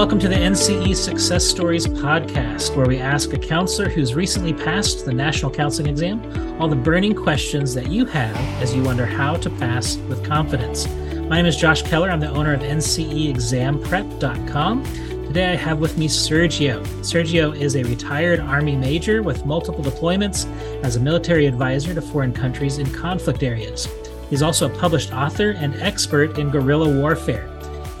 welcome to the NCE Success Stories podcast, where we ask a counselor who's recently passed the National Counseling Exam all the burning questions that you have as you wonder how to pass with confidence. My name is Josh Keller. I'm the owner of NCEExamprep.com. Today I have with me Sergio. Sergio is a retired Army major with multiple deployments as a military advisor to foreign countries in conflict areas. He's also a published author and expert in guerrilla warfare.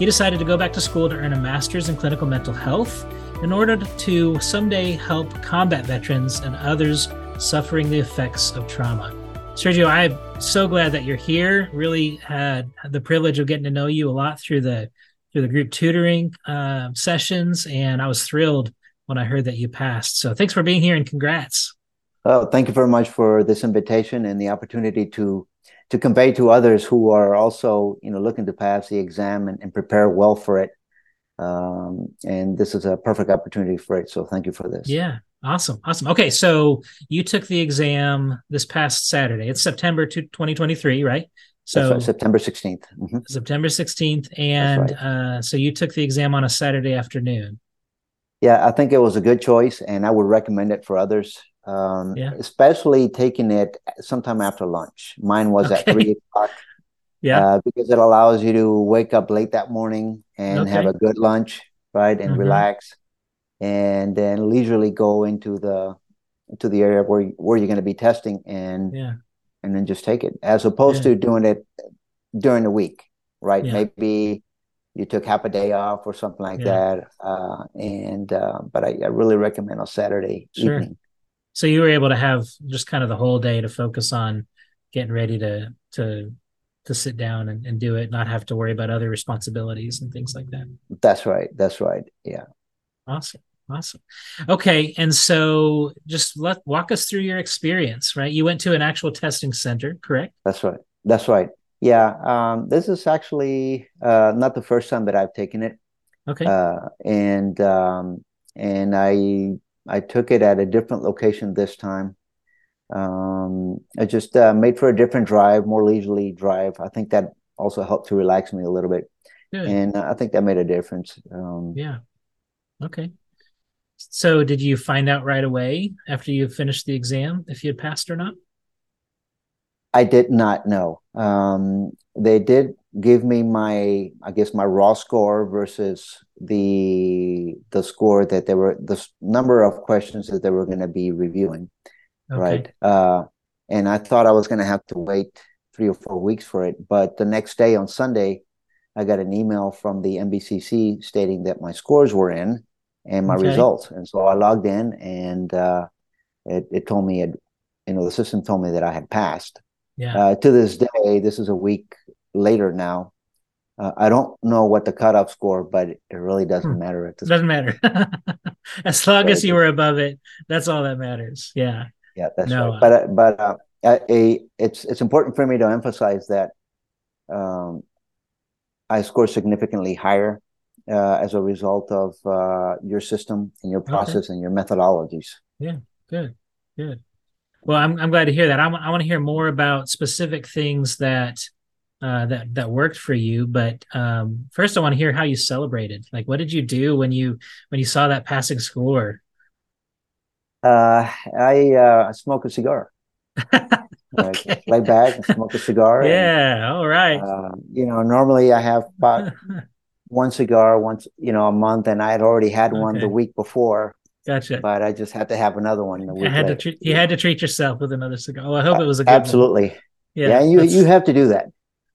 He decided to go back to school to earn a master's in clinical mental health in order to someday help combat veterans and others suffering the effects of trauma. Sergio, I'm so glad that you're here. Really had the privilege of getting to know you a lot through the through the group tutoring uh, sessions, and I was thrilled when I heard that you passed. So thanks for being here and congrats. Oh, thank you very much for this invitation and the opportunity to to convey to others who are also you know looking to pass the exam and, and prepare well for it. Um, and this is a perfect opportunity for it. So thank you for this. Yeah. Awesome. Awesome. Okay. So you took the exam this past saturday. It's september 2023 right? So right, september 16th mm-hmm. september 16th and right. uh, so you took the exam on a saturday afternoon. Yeah i think it was a good choice and i would recommend it for others um, yeah. especially taking it sometime after lunch. Mine was okay. at three o'clock. Yeah, uh, because it allows you to wake up late that morning and okay. have a good lunch, right, and mm-hmm. relax, and then leisurely go into the to the area where where you're going to be testing and yeah. and then just take it as opposed yeah. to doing it during the week, right? Maybe you took half a day off or something like that. Uh, and uh, but I, I, really recommend on Saturday sure. evening so you were able to have just kind of the whole day to focus on getting ready to to to sit down and, and do it not have to worry about other responsibilities and things like that. That's right. That's right. Yeah. Awesome. Awesome. Okay. And so just let walk us through your experience right? You went to an actual testing center correct? That's right. That's right. Yeah. Um, this is actually uh, not the first time that i've taken it. Okay. Uh, and um, and i I took it at a different location this time. Um, I just uh, made for a different drive, more leisurely drive. I think that also helped to relax me a little bit, Good. and uh, I think that made a difference. Um, yeah. Okay. So, did you find out right away after you finished the exam if you had passed or not? I did not know. Um, they did give me my, I guess, my raw score versus the the score that they were the number of questions that they were going to be reviewing, okay. right? Uh, and I thought I was going to have to wait three or four weeks for it, but the next day on Sunday, I got an email from the NBCC stating that my scores were in and my okay. results, and so I logged in and uh, it, it told me it, you know, the system told me that I had passed. Yeah. Uh, to this day, this is a week later now. Uh, I don't know what the cutoff score, but it really doesn't hmm. matter at this. Doesn't point. matter as long as you were above it. That's all that matters. Yeah. Yeah, that's no, right. But uh, but uh, a, it's it's important for me to emphasize that um, I score significantly higher uh, as a result of uh, your system and your process okay. and your methodologies. Yeah, good, good. Well, I'm I'm glad to hear that. I, I want to hear more about specific things that uh, that that worked for you. But um, first, I want to hear how you celebrated. Like, what did you do when you when you saw that passing score? Uh, I uh, smoke a cigar. okay. Lay back and smoke a cigar. Yeah, and, all right. Uh, you know, normally I have about one cigar once, you know, a month, and I had already had one okay. the week before. Gotcha. But I just had to have another one. The week had later. to treat, you had to treat yourself with another cigar. Well, I hope it was a good absolutely. One. Yeah, yeah you you have to do that.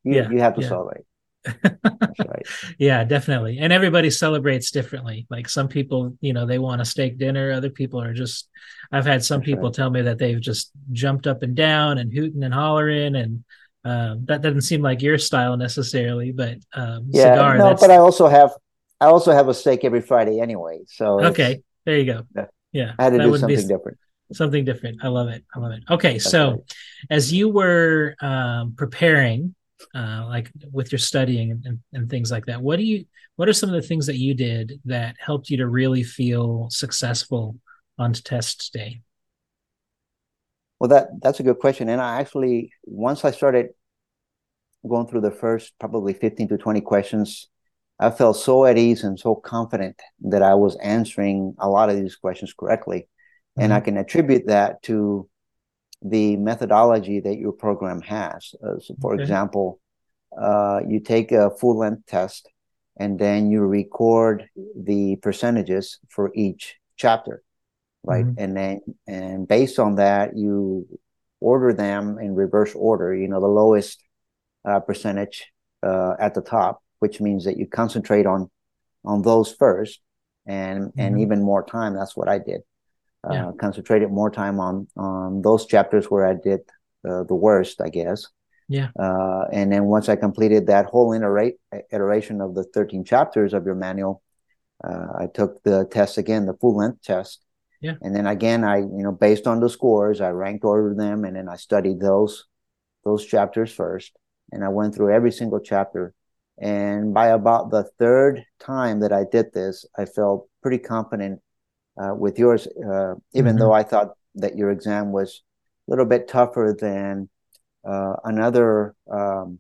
You, yeah, you have to yeah. celebrate. right. yeah, definitely. And everybody celebrates differently. Like some people, you know, they want a steak dinner. Other people are just, I've had some That's people right. tell me that they've just jumped up and down and hooting and hollering. And um, that doesn't seem like your style necessarily, but um, yeah, cigar, no, but I also have, I also have a steak every Friday anyway. So okay, there you go. Yeah. I had to do something different something different. I love it. I love it. Okay, That's so right. as you were um, preparing uh, like with your studying and, and, and, things like that what do you what are some of the things that you did that helped you to really feel successful on test day well that that's a good question and i actually once i started going through the first probably 15 to 20 questions I felt so at ease and so confident that I was answering a lot of these questions correctly. Mm-hmm. And I mm-hmm. can attribute that to the methodology that your program has. Uh, so for okay. example, uh, you take a full length test and then you record the percentages for each chapter, right? Mm-hmm. And then, and based on that, you order them in reverse order, you know, the lowest uh, percentage uh, at the top, which means that you concentrate on on those first and mm-hmm. and even more time. That's what I did. Uh, yeah. Concentrated more time on on those chapters where I did uh, the worst, I guess. Yeah. Uh, and then once I completed that whole iterate, iteration of the 13 chapters of your manual, uh, I took the test again, the full length test. Yeah. And then again, I you know based on the scores, I ranked ordered them, and then I studied those those chapters first, and I went through every single chapter. And by about the third time that I did this, I felt pretty confident uh, with yours, uh, even mm-hmm. though I thought that your exam was a little bit tougher than uh, another um,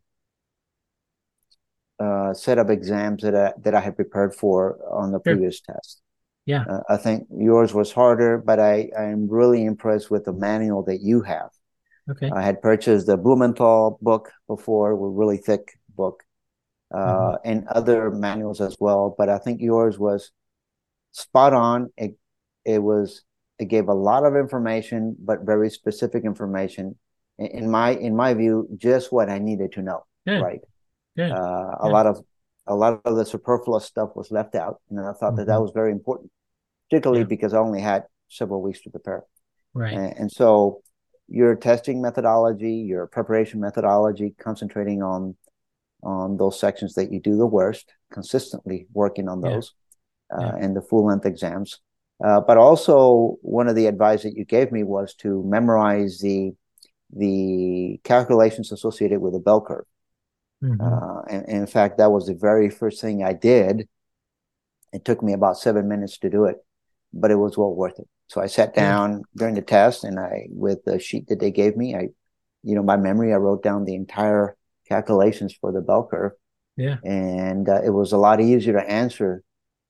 uh, set of exams that I, that I had prepared for on the sure. previous test. Yeah, uh, I think yours was harder, but I I am really impressed with the manual that you have. Okay. I had purchased the Blumenthal book before, a really thick book, uh, mm-hmm. and other manuals as well. But I think yours was spot on. It it was it gave a lot of information, but very specific information. In my in my view, just what I needed to know. Yeah. Right. Yeah. Uh, a lot of a lot of the superfluous stuff was left out, and I thought mm-hmm. that that mm-hmm. was very important, particularly yeah. because I only had several weeks to prepare. Right. And, and so your testing methodology, your preparation methodology, concentrating on on those sections that you do the worst, consistently working on those, yeah. Uh, yeah. and the full length exams. Uh, but also, one of the advice that you gave me was to memorize the the calculations associated with the bell curve. Mm-hmm. Uh, and, and in fact, that was the very first thing I did. It took me about seven minutes to do it, but it was well worth it. So I sat down during the test and I, with the sheet that they gave me, I, you know, by memory, I wrote down the entire calculations for the bell curve. Yeah. And uh, it was a lot easier to answer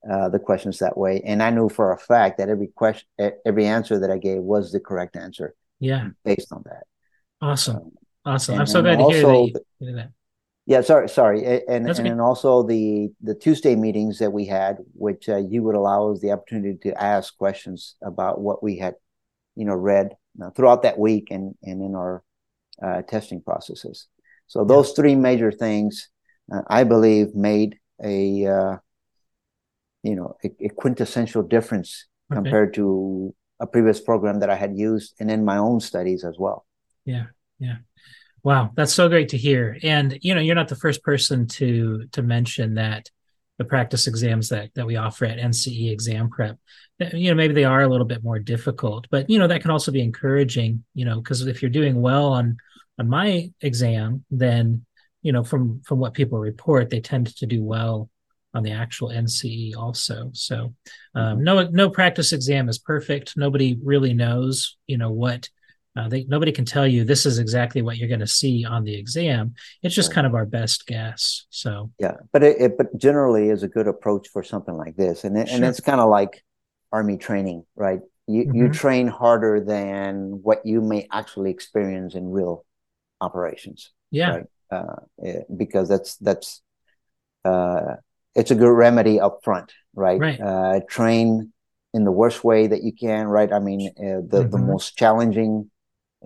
uh, the questions that way. And I knew for a fact that every question, every answer that I gave was the correct answer. Yeah. Based on that. Awesome. Um, awesome. I'm so glad to hear that, you, that. Yeah, sorry, sorry, and and, and also the the Tuesday meetings that we had, which uh, you would allow us the opportunity to ask questions about what we had, you know, read uh, throughout that week and and in our uh, testing processes. So those yeah. three major things, uh, I believe, made a uh, you know a, a quintessential difference okay. compared to a previous program that I had used and in my own studies as well. Yeah, yeah. Wow, that's so great to hear. And you know, you're not the first person to to mention that the practice exams that that we offer at NCE Exam Prep, eh, you know, maybe they are a little bit more difficult, but you know, that can also be encouraging, you know, because if you're doing well on on my exam, then you know, from from what people report, they tend to do well on the actual NCE also. So um, no no practice exam is perfect. Nobody really knows, you know, what uh, they, nobody can tell you this is exactly what you're going to see on the exam. It's just right. kind of our best guess. So yeah, but it, it, but generally is a good approach for something like this, and it, sure. and it's kind of like army training, right? You mm-hmm. you train harder than what you may actually experience in real operations. Yeah, right? uh, it, because that's that's uh, it's a good remedy up front, right? Right. Uh, train in the worst way that you can, right? I mean, uh, the mm-hmm. the most challenging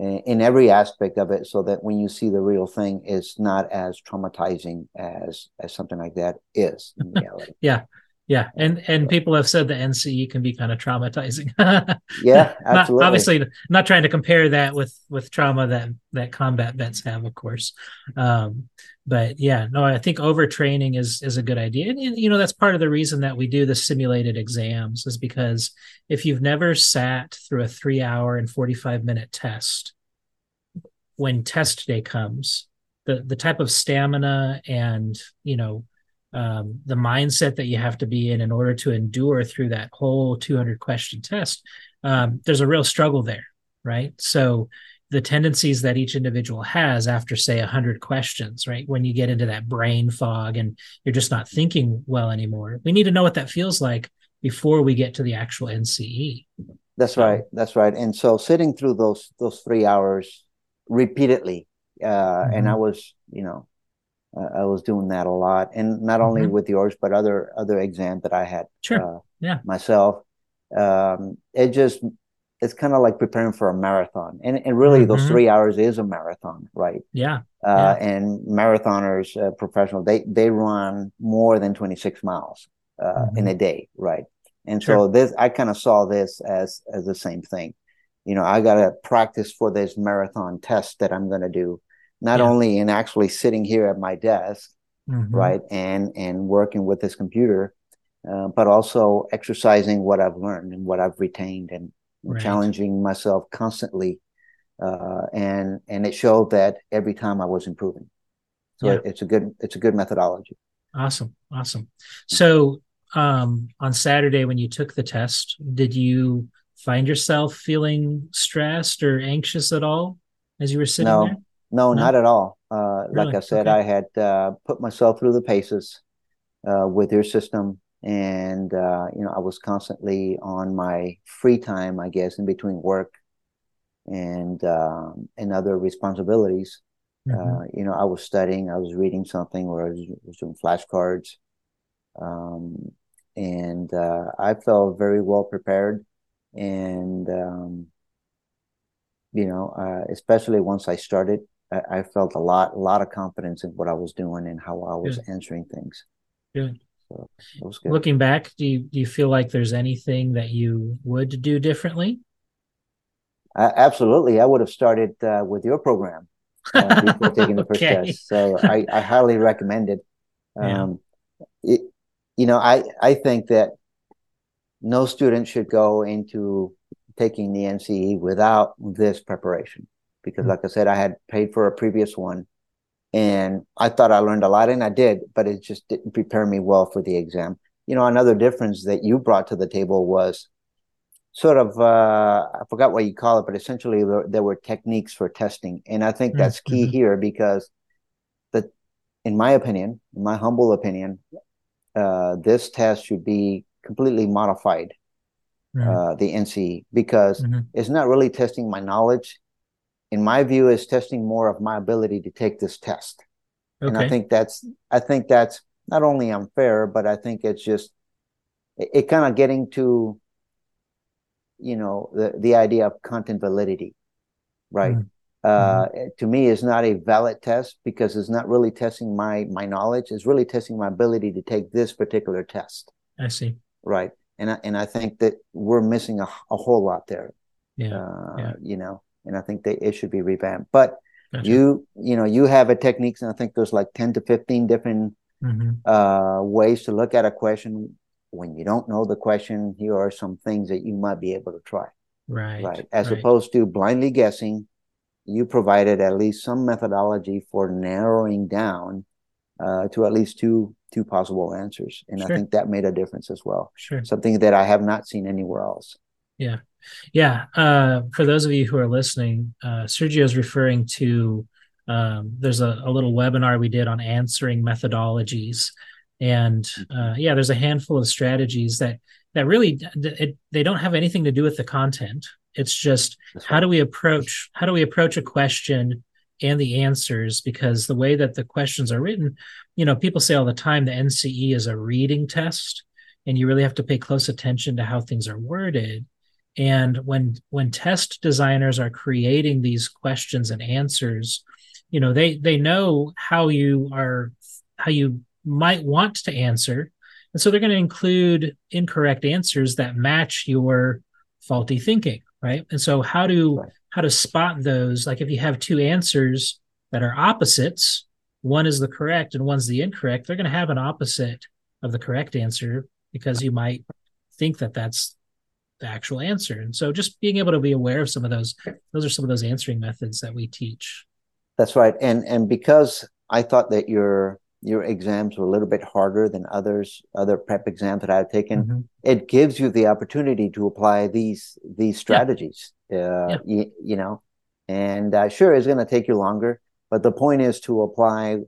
in every aspect of it so that when you see the real thing it's not as traumatizing as as something like that is in reality yeah yeah and and people have said the nce can be kind of traumatizing. Yeah absolutely. Not, obviously not trying to compare that with with trauma that that combat vets have of course. Um, but yeah no i think overtraining is is a good idea. And, and you know that's part of the reason that we do the simulated exams is because if you've never sat through a three hour and 45 minute test when test day comes the the type of stamina and you know um, the mindset that you have to be in in order to endure through that whole 200 question test um, there's a real struggle there right? So the tendencies that each individual has after say 100 questions right? When you get into that brain fog and you're just not thinking well anymore we need to know what that feels like before we get to the actual nce that's right. That's right. And so sitting through those those three hours repeatedly uh, mm-hmm. and i was you know i was doing that a lot and not only mm-hmm. with yours but other other exams that i had sure. Uh, yeah myself um, it just it's kind of like preparing for a marathon and, and really mm-hmm. those three hours is a marathon right yeah, uh, yeah. and marathoners uh, professional they they run more than 26 miles uh, mm-hmm. in a day right and sure. so this i kind of saw this as as the same thing you know i gotta practice for this marathon test that i'm gonna do not yeah. only in actually sitting here at my desk mm-hmm. right and and working with this computer uh, but also exercising what I've learned and what I've retained and right. challenging myself constantly. Uh, and and it showed that every time I was improving. So yeah. it, it's a good it's a good methodology. Awesome, awesome. So um, on Saturday when you took the test, did you find yourself feeling stressed or anxious at all as you were sitting no, there? No, no, not at all. Uh, really? Like I said, okay. I had uh, put myself through the paces uh, with your system and uh, you know i was constantly on my free time i guess in between work and um, and other responsibilities mm-hmm. uh, you know i was studying i was reading something or i was, was doing flashcards um, and uh, i felt very well prepared and um, you know uh, especially once i started I, I, felt a lot a lot of confidence in what i was doing and how i was Good. answering things Good. So Looking back, do you do you feel like there's anything that you would do differently? Uh, absolutely, I would have started uh, with your program uh, before taking the first okay. test. So I, I highly recommend it. Um, yeah. it. You know, I I think that no student should go into taking the NCE without this preparation because, mm-hmm. like I said, I had paid for a previous one and I thought I learned a lot, and I did, but it just didn't prepare me well for the exam. You know, another difference that you brought to the table was sort of uh, I forgot what you call it, but essentially there, there were techniques for testing, and I think that's mm-hmm. key here because the, in my opinion, in my humble opinion, uh, this test should be completely modified. Mm-hmm. Uh, the NC because mm-hmm. it's not really testing my knowledge in my view, is testing more of my ability to take this test. Okay. And I think that's I think that's not only unfair, but I think it's just it, it kind of getting to you know the the idea of content validity, right? Mm-hmm. Uh, mm-hmm. To me, is not a valid test because it's not really testing my my knowledge. It's really testing my ability to take this particular test. I see. Right, and I, and I think that we're missing a, a whole lot there. Yeah. Uh, yeah. You know, and I think that it should be revamped. But gotcha. you, you know, you have a techniques, and I think there's like ten to fifteen different mm-hmm. uh, ways to look at a question. When you don't know the question, here are some things that you might be able to try. Right. Right. As right. opposed to blindly guessing, you provided at least some methodology for narrowing down uh, to at least two two possible answers, and sure. I think that made a difference as well. Sure. Something that I have not seen anywhere else. Yeah. Yeah. Uh, for those of you who are listening, uh, Sergio is referring to um, there's a, a, little webinar we did on answering methodologies. And uh, yeah, there's a handful of strategies that that really it, they don't have anything to do with the content. It's just how do we approach how do we approach a question and the answers because the way that the questions are written, you know, people say all the time the NCE is a reading test, and you really have to pay close attention to how things are worded and when when test designers are creating these questions and answers you know they they know how you are how you might want to answer. And so they're going to include incorrect answers that match your faulty thinking right? And so how to how to spot those? Like if you have two answers that are opposites one is the correct and one's the incorrect they're going to have an opposite of the correct answer because you might think that that's the actual answer. And so just being able to be aware of some of those, those are some of those answering methods that we teach. That's right. And and because I thought that your your exams were a little bit harder than others, other prep exams that I've taken, mm-hmm. it gives you the opportunity to apply these these strategies. Yeah. Uh, yeah. You, you, know, And uh, sure, it's going to take you longer, but the point is to apply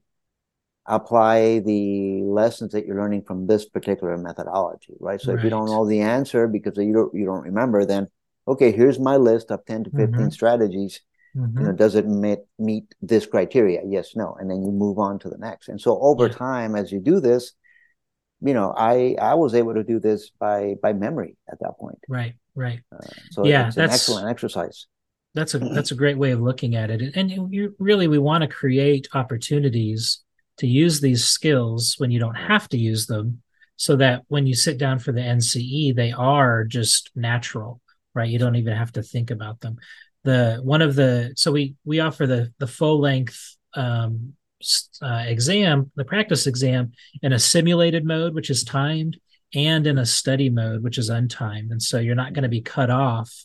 apply the lessons that you're learning from this particular methodology, right? So right. if you don't know the answer because you don't you don't remember, then okay, here's my list of 10 to 15 mm-hmm. strategies. Mm-hmm. You know, does it meet meet this criteria? Yes, no, and then you move on to the next. And so over yeah. time, as you do this, you know, I I was able to do this by by memory at that point. Right, right. Uh, so yeah, it's an excellent exercise. That's a that's a great way of looking at it. And you really we want to create opportunities to use these skills when you don't have to use them so that when you sit down for the NCE they are just natural, right? You don't even have to think about them. The one of the so we we offer the the full length um, uh, exam, the practice exam, in a simulated mode, which is timed, and in a study mode, which is untimed. And so you're not going to be cut off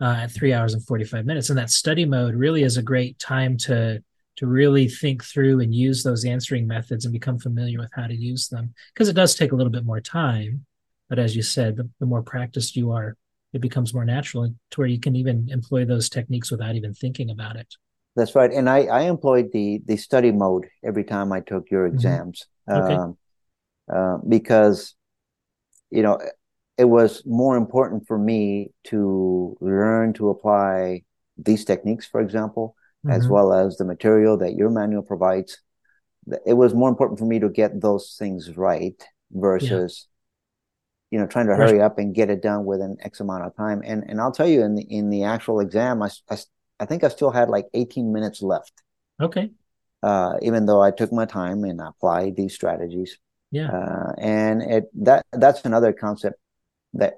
uh, at three hours and 45 minutes. And that study mode really is a great time to to really think through and use those answering methods and become familiar with how to use them because it does take a little bit more time but as you said the, the more practiced you are it becomes more natural to where you can even employ those techniques without even thinking about it that's right and i i employed the the study mode every time i took your mm-hmm. exams mm-hmm. okay. um, uh, because you know it was more important for me to learn to apply these techniques, for example, mm-hmm. as well as the material that your manual provides. It was more important for me to get those things right versus, yeah. you know, trying to hurry up and get it done within X amount of time. And and I'll tell you, in the in the actual exam, I I, I think I still had like 18 minutes left. Okay. Uh, even though I took my time and applied these strategies. Yeah. Uh, and it that that's another concept that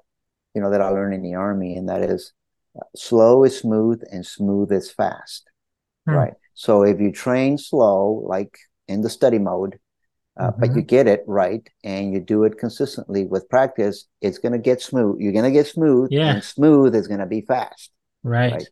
you know that I learned in the army, and that is uh, slow is smooth and smooth is fast, hmm. right? So if you train slow, like in the study mode, uh, mm-hmm. but you get it right and you do it consistently with practice, it's going to get smooth. You're going to get smooth, yeah. and smooth is going to be fast, right. right?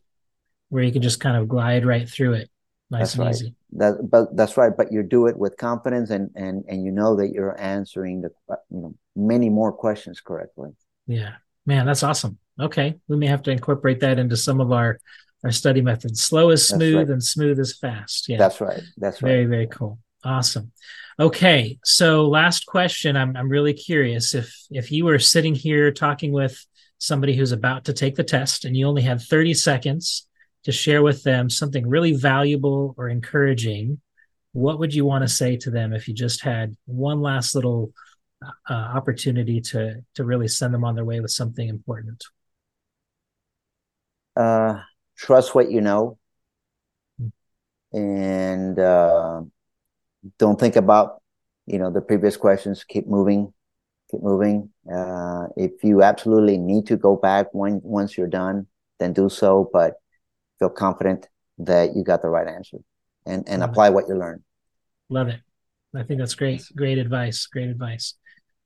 Where you can just kind of glide right through it, nice that's and right. easy. That, but that's right. But you do it with confidence, and and and you know that you're answering the you know many more questions correctly. Yeah, man, that's awesome. Okay, we may have to incorporate that into some of our our study methods. Slow is smooth right. and smooth is fast. Yeah, that's right. That's right. Very very cool. Awesome. Okay, so last question. I'm I'm really curious if if you were sitting here talking with somebody who's about to take the test and you only had 30 seconds to share with them something really valuable or encouraging, what would you want to say to them if you just had one last little uh, opportunity to to really send them on their way with something important? Uh, trust what you know, and uh, don't think about you know the previous questions. Keep moving, keep moving. Uh, if you absolutely need to go back when once you're done, then do so. But feel confident that you got the right answer, and and Love apply it. what you learned. Love it. I think that's great. Great advice. Great advice.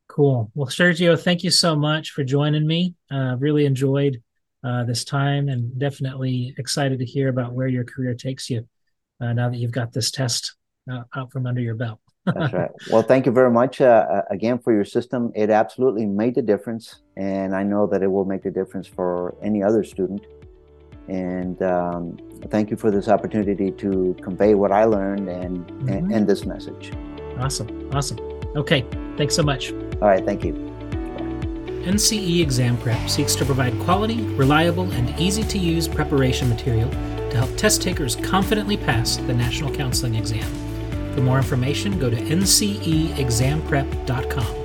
Cool. Well, Sergio, thank you so much for joining me. Uh, really enjoyed uh, this time and definitely excited to hear about where your career takes you uh, now that you've got this test uh, out from under your belt. That's right. Well, thank you very much uh, uh, again for your system. It absolutely made the difference. And I know that it will make a difference for any other student. And um, thank you for this opportunity to convey what I learned and, mm-hmm. and, and this message. Awesome. Awesome. Okay. Thanks so much. All right. Thank you. NCE Exam Prep seeks to provide quality, reliable, and easy to use preparation material to help test takers confidently pass the National Counseling Exam. For more information, go to nceexamprep.com.